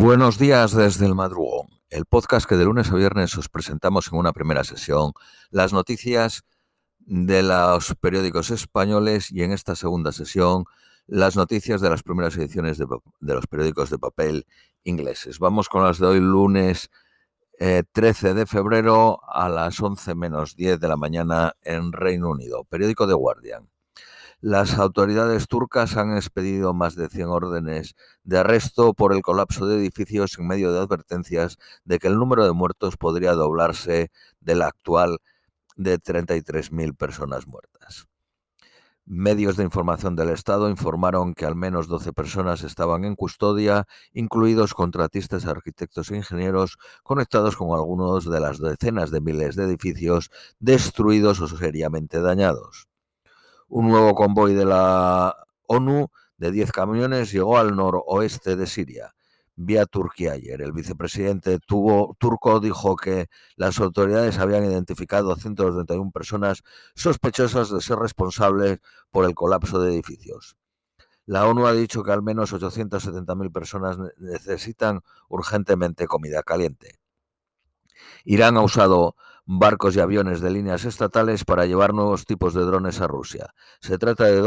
Buenos días desde el madrugón, el podcast que de lunes a viernes os presentamos en una primera sesión las noticias de los periódicos españoles y en esta segunda sesión las noticias de las primeras ediciones de, los periódicos de papel ingleses. Vamos con las de hoy lunes 13 eh, de febrero a las 11 menos 10 de la mañana en Reino Unido. Periódico The Guardian. Las autoridades turcas han expedido más de 100 órdenes de arresto por el colapso de edificios en medio de advertencias de que el número de muertos podría doblarse del actual de 33.000 personas muertas. Medios de información del Estado informaron que al menos 12 personas estaban en custodia, incluidos contratistas, arquitectos e ingenieros conectados con algunos de las decenas de miles de edificios destruidos o seriamente dañados. Un nuevo convoy de la ONU de 10 camiones llegó al noroeste de Siria, vía Turquía ayer. El vicepresidente turco dijo que las autoridades habían identificado a 131 personas sospechosas de ser responsables por el colapso de edificios. La ONU ha dicho que al menos 870.000 personas necesitan urgentemente comida caliente. Irán ha usado barcos y aviones de líneas estatales para llevar nuevos tipos de drones a Rusia. Se trata de,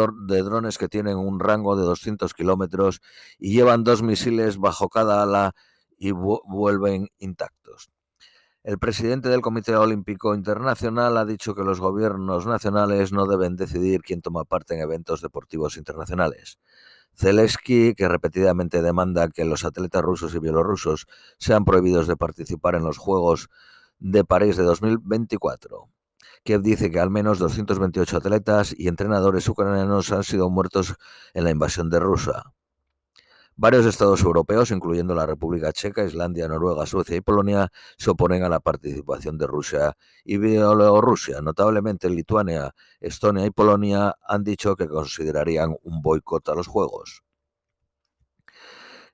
drones que tienen un rango de 200 kilómetros y llevan dos misiles bajo cada ala y vuelven intactos. El presidente del Comité Olímpico Internacional ha dicho que los gobiernos nacionales no deben decidir quién toma parte en eventos deportivos internacionales. Zelensky, que repetidamente demanda que los atletas rusos y bielorrusos sean prohibidos de participar en los Juegos de París de 2024. Kiev dice que al menos 228 atletas y entrenadores ucranianos han sido muertos en la invasión de Rusia. Varios estados europeos, incluyendo la República Checa, Islandia, Noruega, Suecia y Polonia, se oponen a la participación de Rusia y Bielorrusia. Notablemente Lituania, Estonia y Polonia han dicho que considerarían un boicot a los Juegos.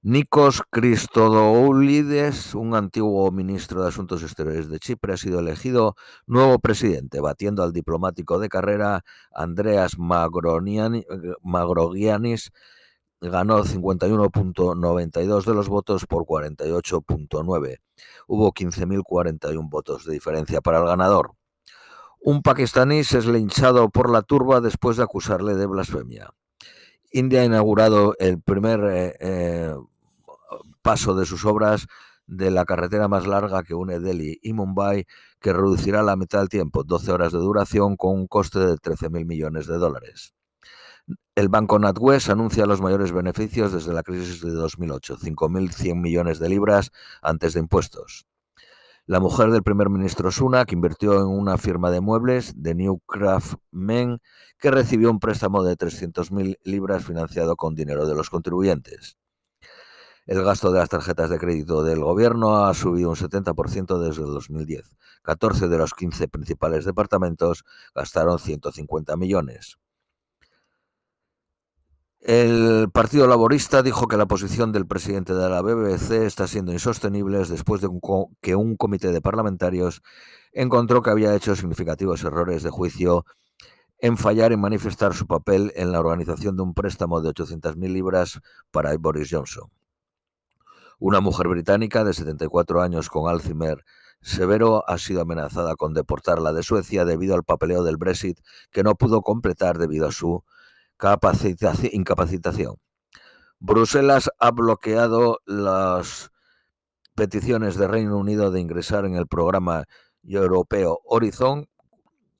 Nikos Christodoulides, un antiguo ministro de Asuntos Exteriores de Chipre, ha sido elegido nuevo presidente, batiendo al diplomático de carrera Andreas Magrogianis. Ganó 51.92 de los votos por 48.9. Hubo 15.041 votos de diferencia para el ganador. Un pakistaní es linchado por la turba después de acusarle de blasfemia. India ha inaugurado el primer eh, eh, paso de sus obras de la carretera más larga que une Delhi y Mumbai, que reducirá la mitad del tiempo, 12 horas de duración, con un coste de 13.000 millones de dólares. El banco NatWest anuncia los mayores beneficios desde la crisis de 2008, 5.100 millones de libras antes de impuestos. La mujer del primer ministro Sunak invirtió en una firma de muebles, de Newcraft Men, que recibió un préstamo de 300.000 libras financiado con dinero de los contribuyentes. El gasto de las tarjetas de crédito del gobierno ha subido un 70% desde el 2010. 14 de los 15 principales departamentos gastaron 150 millones. El Partido Laborista dijo que la posición del presidente de la BBC está siendo insostenible después de que un comité de parlamentarios encontró que había hecho significativos errores de juicio en fallar en manifestar su papel en la organización de un préstamo de 800.000 libras para Boris Johnson. Una mujer británica de 74 años con Alzheimer severo ha sido amenazada con deportarla de Suecia debido al papeleo del Brexit que no pudo completar debido a su incapacitación. Bruselas ha bloqueado las peticiones de Reino Unido de ingresar en el programa europeo Horizon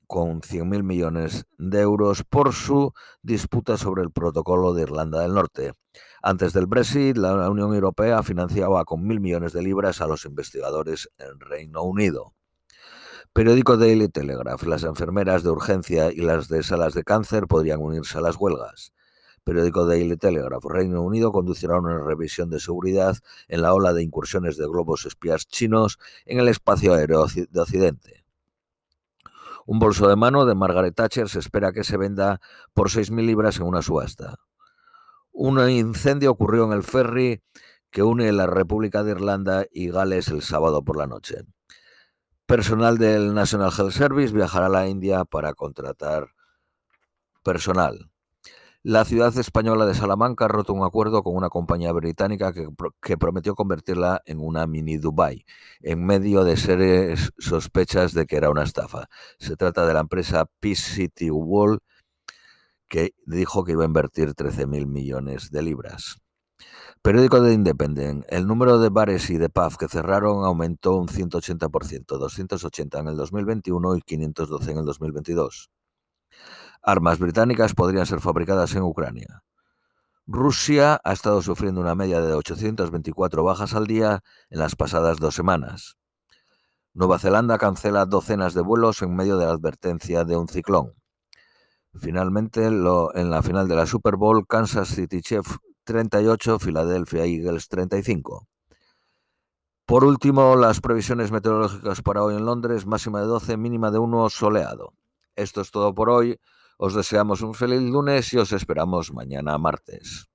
con 100.000 millones de euros por su disputa sobre el protocolo de Irlanda del Norte. Antes del Brexit, la Unión Europea financiaba con mil millones de libras a los investigadores en Reino Unido. Periódico Daily Telegraph. Las enfermeras de urgencia y las de salas de cáncer podrían unirse a las huelgas. Periódico Daily Telegraph. Reino Unido conducirá una revisión de seguridad en la ola de incursiones de globos espías chinos en el espacio aéreo de Occidente. Un bolso de mano de Margaret Thatcher se espera que se venda por 6.000 libras en una subasta. Un incendio ocurrió en el ferry que une la República de Irlanda y Gales el sábado por la noche. Personal del National Health Service viajará a la India para contratar personal. La ciudad española de Salamanca ha roto un acuerdo con una compañía británica que, prometió convertirla en una mini Dubai, en medio de series sospechas de que era una estafa. Se trata de la empresa Peace City Wall, que dijo que iba a invertir 13.000 millones de libras. Periódico de Independent. El número de bares y de pubs que cerraron aumentó un 180%, 280 en el 2021 y 512 en el 2022 armas británicas podrían ser fabricadas en Ucrania. Rusia ha estado sufriendo una media de 824 bajas al día en las pasadas dos semanas. Nueva Zelanda cancela docenas de vuelos en medio de la advertencia de un ciclón. Finalmente, en la final de la Super Bowl, Kansas City Chiefs 38, Philadelphia Eagles 35. Por último, las previsiones meteorológicas para hoy en Londres, máxima de 12, mínima de 1, soleado. Esto es todo por hoy. Os deseamos un feliz lunes y os esperamos mañana martes.